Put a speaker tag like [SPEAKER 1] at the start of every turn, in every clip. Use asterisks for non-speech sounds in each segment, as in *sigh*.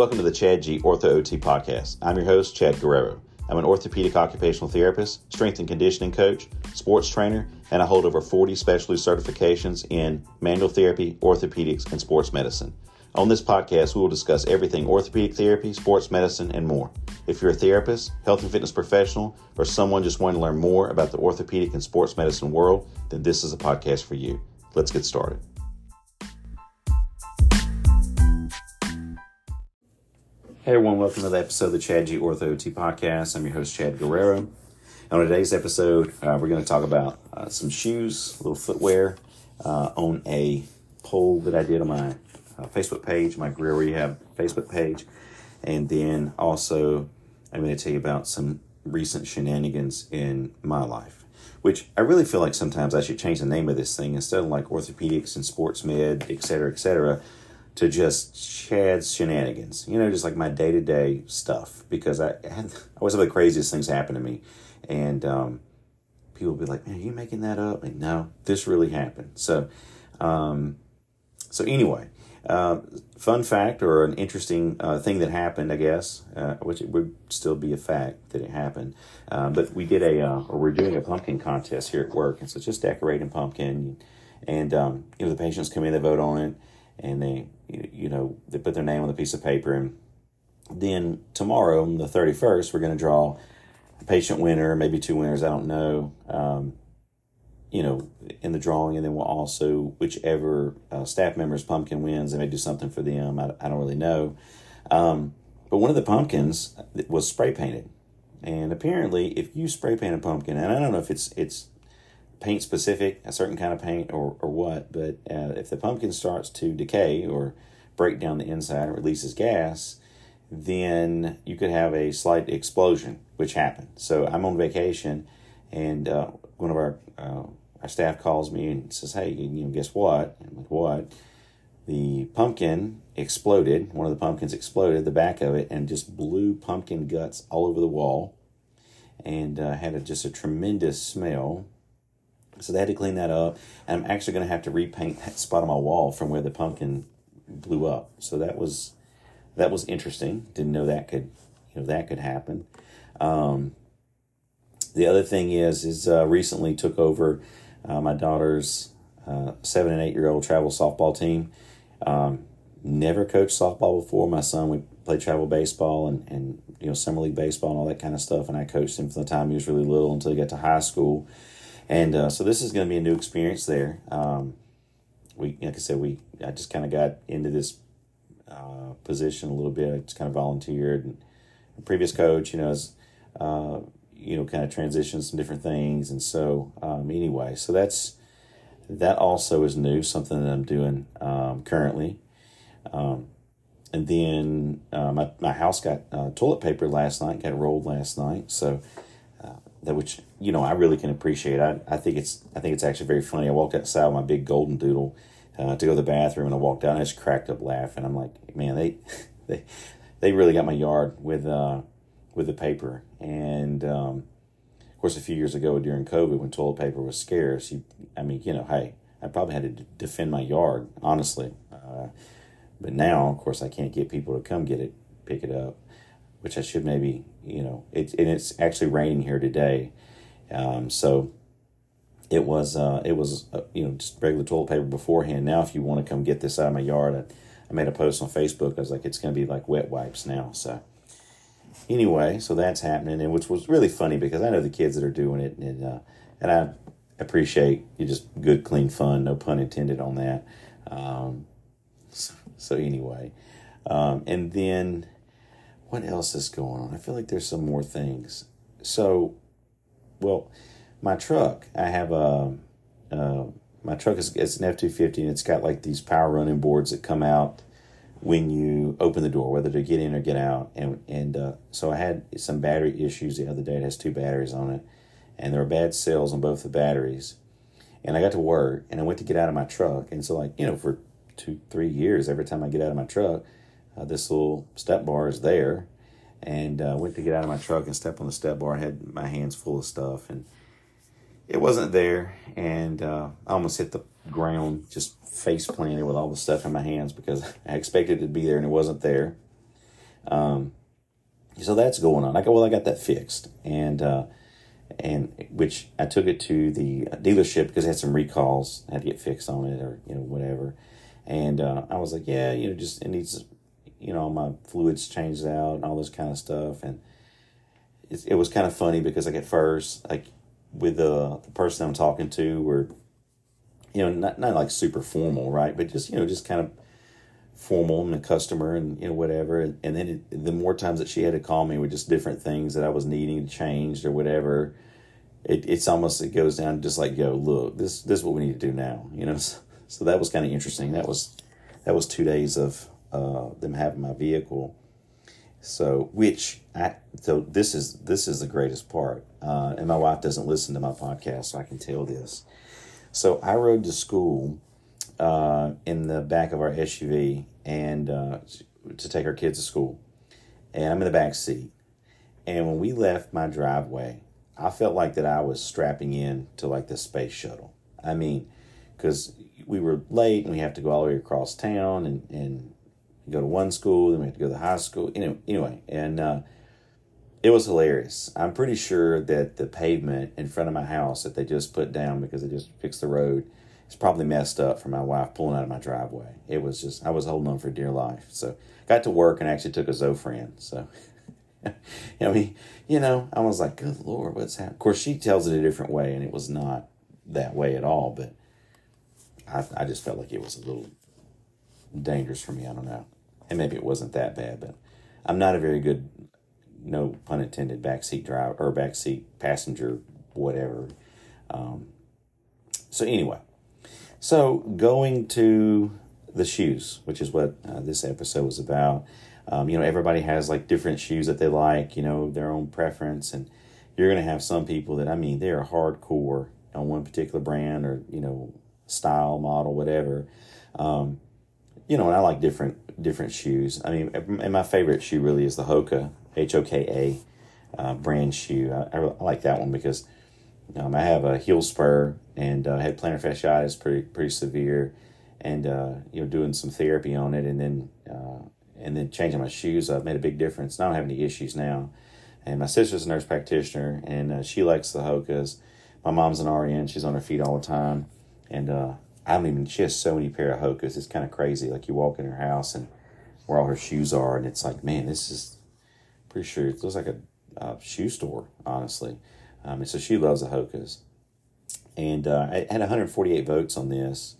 [SPEAKER 1] Welcome to the Chad G Ortho OT podcast. I'm your host, Chad Guerrero. I'm an orthopedic occupational therapist, strength and conditioning coach, sports trainer, and I hold over 40 specialty certifications in manual therapy, orthopedics, and sports medicine. On this podcast, we will discuss everything orthopedic therapy, sports medicine, and more. If you're a therapist, health and fitness professional, or someone just wanting to learn more about the orthopedic and sports medicine world, then this is a podcast for you. Let's get started. Hey everyone, welcome to the episode of the Chad G Ortho OT podcast. I'm your host, Chad Guerrero. On today's episode, uh, we're going to talk about uh, some shoes, a little footwear, uh, on a poll that I did on my uh, Facebook page, my Guerrero Rehab Facebook page. And then also, I'm going to tell you about some recent shenanigans in my life, which I really feel like sometimes I should change the name of this thing instead of like orthopedics and sports med, et cetera, et cetera to just Chad's shenanigans, you know, just like my day to day stuff. Because I, I always have the craziest things happen to me, and um, people be like, "Man, are you making that up?" Like, no, this really happened. So, um, so anyway, uh, fun fact or an interesting uh, thing that happened, I guess, uh, which it would still be a fact that it happened. Uh, but we did a, uh, or we're doing a pumpkin contest here at work, and so just decorating pumpkin, and um, you know the patients come in, they vote on it, and they you know, they put their name on the piece of paper. And then tomorrow, on the 31st, we're going to draw a patient winner, maybe two winners, I don't know, um, you know, in the drawing. And then we'll also, whichever uh, staff member's pumpkin wins, they may do something for them. I, I don't really know. Um, but one of the pumpkins was spray painted. And apparently, if you spray paint a pumpkin, and I don't know if it's it's paint specific, a certain kind of paint or, or what, but uh, if the pumpkin starts to decay or break down the inside and releases gas, then you could have a slight explosion, which happened. So I'm on vacation, and uh, one of our uh, our staff calls me and says, "Hey, you know, guess what?" I'm like, "What?" The pumpkin exploded. One of the pumpkins exploded, the back of it, and just blew pumpkin guts all over the wall, and uh, had a, just a tremendous smell. So they had to clean that up. And I'm actually going to have to repaint that spot on my wall from where the pumpkin blew up. So that was that was interesting. Didn't know that could you know that could happen. Um, the other thing is is uh, recently took over uh, my daughter's uh, seven and eight year old travel softball team. Um, never coached softball before. My son we played travel baseball and and you know summer league baseball and all that kind of stuff. And I coached him from the time he was really little until he got to high school. And uh, so this is going to be a new experience there. Um, we, like I said, we I just kind of got into this uh, position a little bit. I just kind of volunteered. And previous coach, you know, is uh, you know kind of transitioned some different things, and so um, anyway, so that's that also is new, something that I'm doing um, currently. Um, and then uh, my my house got uh, toilet paper last night, got rolled last night, so that which you know I really can appreciate. I, I think it's I think it's actually very funny. I walked outside with my big golden doodle uh, to go to the bathroom, and I walked down and I just cracked up laughing. I'm like, man, they *laughs* they they really got my yard with uh, with the paper. And um, of course, a few years ago during COVID, when toilet paper was scarce, you, I mean, you know, hey, I probably had to defend my yard honestly. Uh, but now, of course, I can't get people to come get it, pick it up which I should maybe, you know, it, and it's actually raining here today. Um, so it was, uh, it was, uh, you know, just regular toilet paper beforehand. Now, if you want to come get this out of my yard, I, I made a post on Facebook. I was like, it's going to be like wet wipes now. So anyway, so that's happening, and which was really funny because I know the kids that are doing it, and uh, and I appreciate you just good, clean fun. No pun intended on that. Um, so, so anyway, um, and then what else is going on? I feel like there's some more things. So, well, my truck, I have a, uh, my truck is it's an F two fifty and it's got like these power running boards that come out when you open the door, whether to get in or get out. And and uh, so I had some battery issues the other day. It has two batteries on it, and there were bad cells on both the batteries. And I got to work, and I went to get out of my truck, and so like you know for two three years, every time I get out of my truck, uh, this little step bar is there, and uh, went to get out of my truck and step on the step bar. I had my hands full of stuff, and it wasn't there. And uh, I almost hit the ground, just face planted with all the stuff in my hands because I expected it to be there and it wasn't there. Um, so that's going on. I go, well, I got that fixed, and uh, and which I took it to the dealership because it had some recalls. I had to get fixed on it, or you know whatever. And uh, I was like, yeah, you know, just it needs, you know, my fluids changed out and all this kind of stuff. And it, it was kind of funny because like at first, like with the, the person I'm talking to, were, you know, not not like super formal, right? But just you know, just kind of formal and a customer and you know whatever and, and then it, the more times that she had to call me with just different things that I was needing changed or whatever it, it's almost it goes down just like yo look this this is what we need to do now you know so, *laughs* so that was kind of interesting that was that was two days of uh, them having my vehicle so which I so this is this is the greatest part uh, and my wife doesn't listen to my podcast so I can tell this so I rode to school uh, in the back of our SUV and uh, to take our kids to school. And I'm in the back seat. And when we left my driveway, I felt like that I was strapping in to like the space shuttle. I mean, because we were late and we have to go all the way across town and, and go to one school, then we have to go to the high school. Know, anyway, and uh, it was hilarious. I'm pretty sure that the pavement in front of my house that they just put down because they just fixed the road it's probably messed up for my wife pulling out of my driveway. It was just I was holding on for dear life. So got to work and actually took a Zofran. So *laughs* I mean, you know, I was like, good lord, what's happening? Of course, she tells it a different way, and it was not that way at all. But I, I just felt like it was a little dangerous for me. I don't know, and maybe it wasn't that bad, but I'm not a very good, no pun intended, backseat driver or backseat passenger, whatever. Um, so anyway, so, going to the shoes, which is what uh, this episode was about. Um, you know, everybody has like different shoes that they like, you know, their own preference. And you're going to have some people that, I mean, they are hardcore on one particular brand or, you know, style, model, whatever. Um, you know, and I like different different shoes. I mean, and my favorite shoe really is the Hoka, H O K A uh, brand shoe. I, I, like that one because um, I have a heel spur and uh, had plantar fasciitis pretty pretty severe, and uh, you know doing some therapy on it, and then uh, and then changing my shoes I've made a big difference. I don't have any issues now. And my sister's a nurse practitioner, and uh, she likes the Hokas. My mom's an RN; she's on her feet all the time, and uh, I don't even. She has so many pair of Hokas. It's kind of crazy. Like you walk in her house and where all her shoes are, and it's like, man, this is pretty sure it looks like a, a shoe store, honestly. Um, and so she loves the Hokas. And uh, I had 148 votes on this.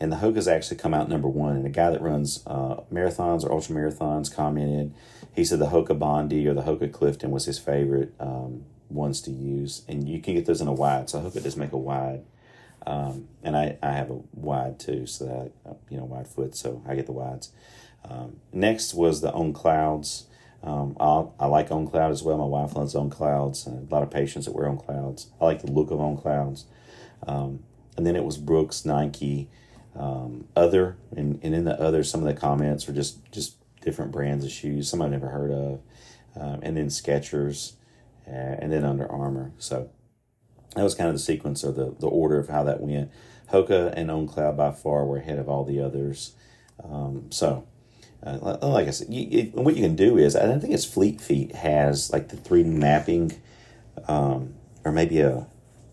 [SPEAKER 1] And the Hokas actually come out number one. And a guy that runs uh, marathons or ultra marathons commented. He said the Hoka Bondi or the Hoka Clifton was his favorite um, ones to use. And you can get those in a wide. So Hoka does make a wide. Um, and I, I have a wide too, so that, you know, wide foot, so I get the wides. Um, next was the On Clouds. Um, I, I like On Cloud as well. My wife loves On Clouds. a lot of patients that wear On Clouds. I like the look of On Clouds. Um, and then it was Brooks, Nike, um, other, and, and in the other, some of the comments were just just different brands of shoes, some I've never heard of, um, and then Skechers, uh, and then Under Armour. So that was kind of the sequence or the, the order of how that went. Hoka and On Cloud by far were ahead of all the others. Um, so uh, like I said, you, it, what you can do is, I don't think it's Fleet Feet has like the 3D mapping, um, or maybe a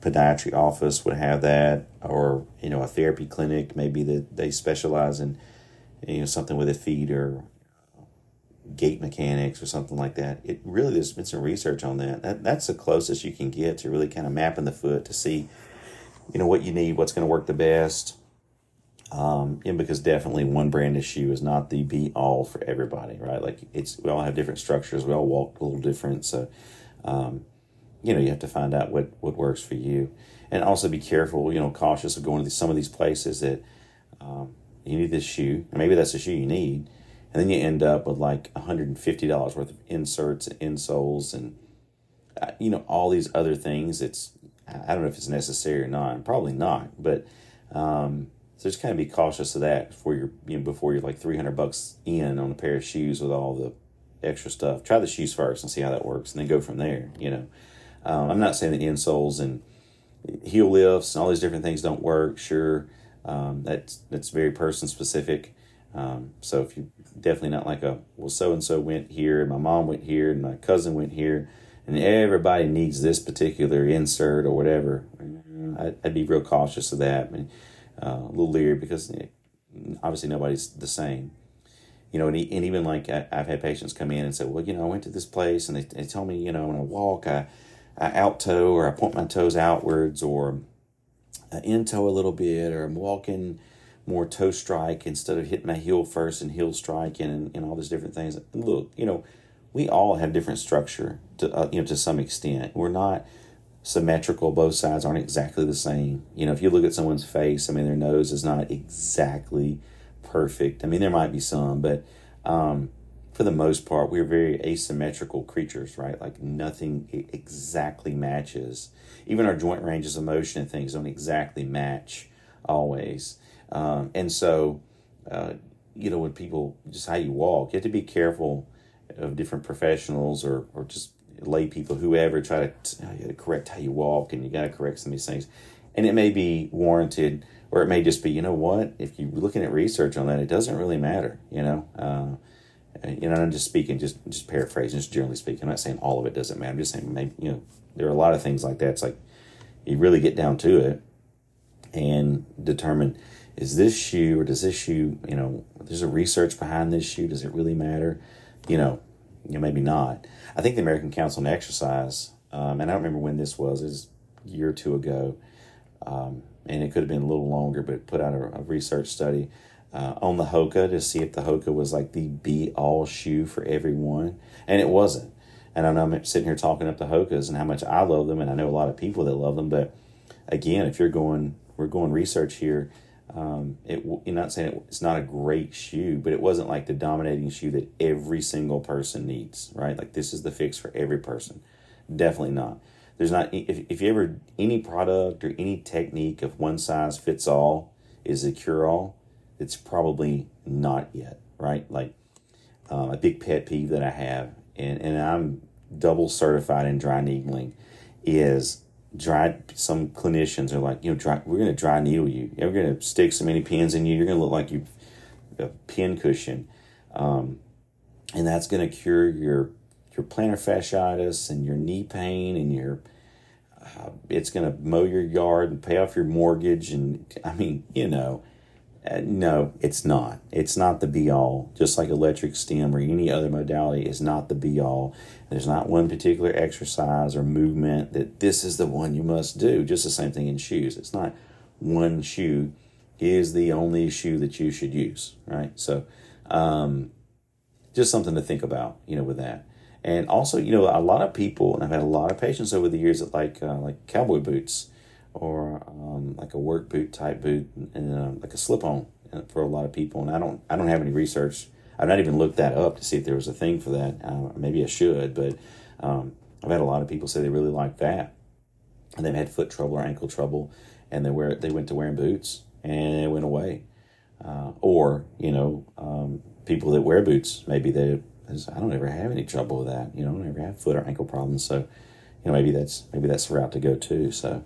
[SPEAKER 1] podiatry office would have that, or you know, a therapy clinic maybe that they specialize in, you know, something with a feet or gait mechanics or something like that. It really there's been some research on that. that. That's the closest you can get to really kind of mapping the foot to see, you know, what you need, what's going to work the best um, and because definitely one brand of shoe is not the be all for everybody, right? Like it's we all have different structures, we all walk a little different, so um, you know you have to find out what what works for you, and also be careful, you know, cautious of going to some of these places that um, you need this shoe, and maybe that's the shoe you need, and then you end up with like hundred and fifty dollars worth of inserts and insoles and uh, you know all these other things. It's I don't know if it's necessary or not, probably not, but um, so just kind of be cautious of that before you're you know before you're like three hundred bucks in on a pair of shoes with all the extra stuff. Try the shoes first and see how that works, and then go from there. You know, um, I'm not saying that insoles and heel lifts and all these different things don't work. Sure, um, that's that's very person specific. Um, so if you definitely not like a well, so and so went here, and my mom went here, and my cousin went here, and everybody needs this particular insert or whatever. I'd, I'd be real cautious of that. I mean, uh, a little leery because obviously nobody's the same. You know, and, and even like I, have had patients come in and say, well, you know, I went to this place and they, they tell me, you know, when I walk, I, I out toe or I point my toes outwards or I in toe a little bit or I'm walking more toe strike instead of hitting my heel first and heel striking and, and all these different things. Look, you know, we all have different structure to uh, you know to some extent. We're not symmetrical. Both sides aren't exactly the same. You know, if you look at someone's face, I mean, their nose is not exactly perfect. I mean, there might be some, but um, for the most part, we're very asymmetrical creatures, right? Like nothing exactly matches. Even our joint ranges of motion and things don't exactly match always. Um, and so, uh, you know, when people just how you walk, you have to be careful of different professionals or, or just lay people, whoever, try to, you to correct how you walk and you got to correct some of these things. And it may be warranted, or it may just be, you know what, if you're looking at research on that, it doesn't really matter, you know. Uh, you know, I'm just speaking, just just paraphrasing, just generally speaking. I'm not saying all of it doesn't matter. I'm just saying maybe you know there are a lot of things like that. It's like you really get down to it and determine is this shoe or does this shoe you know there's a research behind this shoe. Does it really matter? You know, you know maybe not. I think the American Council on Exercise, um, and I don't remember when this was, is a year or two ago, um, and it could have been a little longer, but put out a, a research study uh, on the Hoka to see if the Hoka was like the be all shoe for everyone, and it wasn't. And I know I'm sitting here talking up the Hokas and how much I love them, and I know a lot of people that love them. But again, if you're going, we're going research here. Um, it, you're not saying it, it's not a great shoe, but it wasn't like the dominating shoe that every single person needs, right? Like this is the fix for every person. Definitely not. There's not if if you ever any product or any technique of one size fits all is a cure all it's probably not yet, right? Like uh, a big pet peeve that I have, and, and I'm double certified in dry needling, is dry. Some clinicians are like, you know, dry, we're going to dry needle you. We're going to stick so many pins in you, you're going to look like you a pin cushion, um, and that's going to cure your your plantar fasciitis and your knee pain and your uh, it's going to mow your yard and pay off your mortgage and I mean, you know, uh, no, it's not. It's not the be all. Just like electric stim or any other modality is not the be all. There's not one particular exercise or movement that this is the one you must do. Just the same thing in shoes. It's not one shoe is the only shoe that you should use, right? So, um, just something to think about, you know, with that. And also, you know, a lot of people, and I've had a lot of patients over the years that like uh, like cowboy boots or um, like a work boot type boot and uh, like a slip on uh, for a lot of people. And I don't I don't have any research. I've not even looked that up to see if there was a thing for that. Uh, maybe I should, but um, I've had a lot of people say they really like that, and they've had foot trouble or ankle trouble, and they wear they went to wearing boots and it went away. Uh, or you know, um, people that wear boots maybe they I don't ever have any trouble with that. You know, I don't ever have foot or ankle problems. So, you know, maybe that's maybe that's the route to go too. So,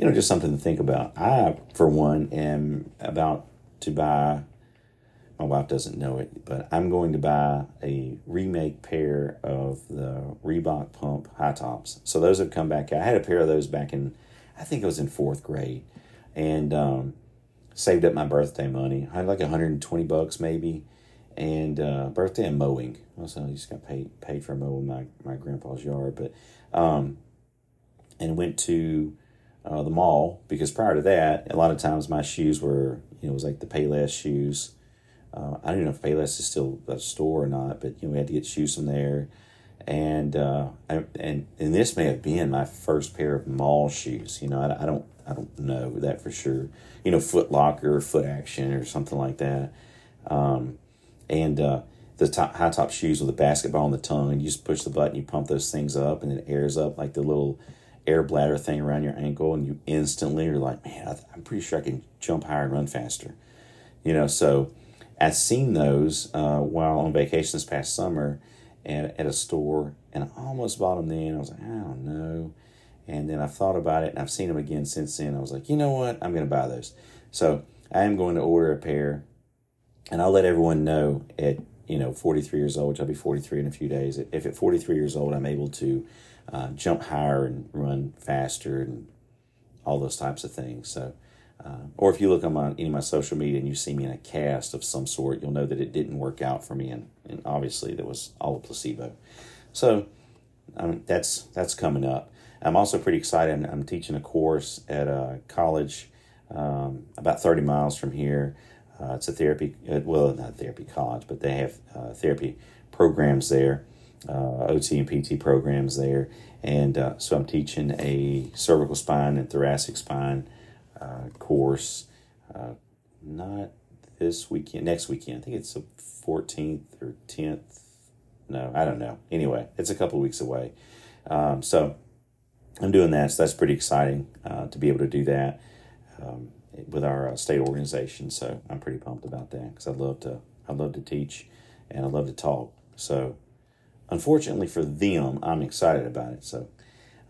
[SPEAKER 1] you know, just something to think about. I, for one, am about to buy. My wife doesn't know it, but I'm going to buy a remake pair of the Reebok Pump high tops. So those have come back. I had a pair of those back in, I think it was in fourth grade, and um, saved up my birthday money. I had like 120 bucks maybe, and uh, birthday and mowing. Also, I just got paid paid for mowing my my grandpa's yard, but um, and went to uh, the mall because prior to that, a lot of times my shoes were, you know, it was like the Payless shoes. Uh, I don't know if Payless is still a store or not, but you know, we had to get shoes from there. And uh, and and this may have been my first pair of mall shoes. You know, I, I don't I don't know that for sure. You know, Foot Locker, Foot Action, or something like that. Um, and uh, the top, high top shoes with a basketball on the tongue, and you just push the button, you pump those things up, and it airs up like the little air bladder thing around your ankle, and you instantly are like, man, I am pretty sure I can jump higher and run faster. You know, so I've seen those uh, while on vacation this past summer at, at a store, and I almost bought them then. I was like, I don't know. And then I thought about it, and I've seen them again since then. I was like, you know what? I'm going to buy those. So I am going to order a pair and I'll let everyone know at you know 43 years old, which I'll be 43 in a few days. If at 43 years old I'm able to uh, jump higher and run faster and all those types of things. So, uh, or if you look on my, any of my social media and you see me in a cast of some sort, you'll know that it didn't work out for me, and, and obviously that was all a placebo. So, um, that's that's coming up. I'm also pretty excited. I'm, I'm teaching a course at a college um, about 30 miles from here. Uh, it's a therapy, uh, well, not therapy college, but they have uh, therapy programs there, uh, OT and PT programs there. And uh, so I'm teaching a cervical spine and thoracic spine uh, course, not this weekend, next weekend. I think it's the 14th or 10th. No, I don't know. Anyway, it's a couple weeks away. Um, so I'm doing that. So that's pretty exciting to be able to do that. Um, with our uh, state organization. So I'm pretty pumped about that because I love to I love to teach and I love to talk. So unfortunately for them, I'm excited about it. So,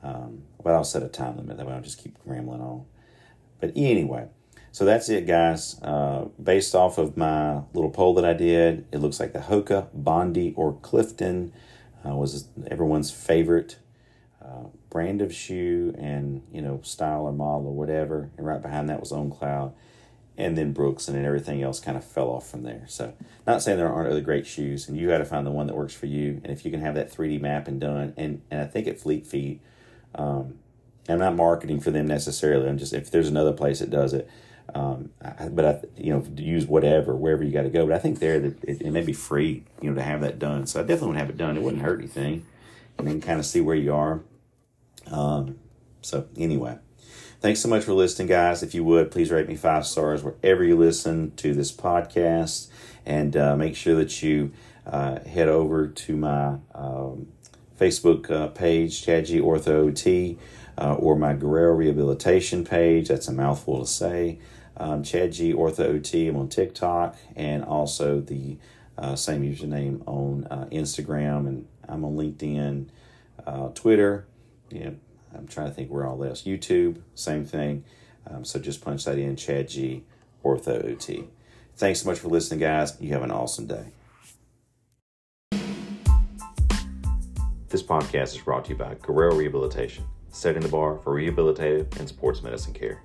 [SPEAKER 1] um, but I'll set a time limit that way. I'll just keep rambling on. But anyway, so that's it, guys. Uh, based off of my little poll that I did, it looks like the Hoka, Bondi, or Clifton uh, was everyone's favorite uh, brand of shoe and you know style or model or whatever and right behind that was on cloud and then brooks and then everything else kind of fell off from there so not saying there aren't other great shoes and you got to find the one that works for you and if you can have that 3d mapping done and and i think at fleet feet um, i'm not marketing for them necessarily i'm just if there's another place that does it um, I, but I, you know, use whatever wherever you got to go. But I think there that it, it may be free, you know, to have that done. So I definitely to have it done. It wouldn't hurt anything, and then kind of see where you are. Um, so anyway, thanks so much for listening, guys. If you would, please rate me five stars wherever you listen to this podcast, and uh, make sure that you uh, head over to my um, Facebook uh, page, Chad G Ortho T, uh, or my Guerrero Rehabilitation page. That's a mouthful to say. Um, Chad G Ortho T. I'm on TikTok and also the uh, same username on uh, Instagram, and I'm on LinkedIn, Twitter know, I'm trying to think where all else. YouTube, same thing. Um, so just punch that in, Chad G, Ortho OT. Thanks so much for listening, guys. You have an awesome day. This podcast is brought to you by Guerrero Rehabilitation, setting the bar for rehabilitative and sports medicine care.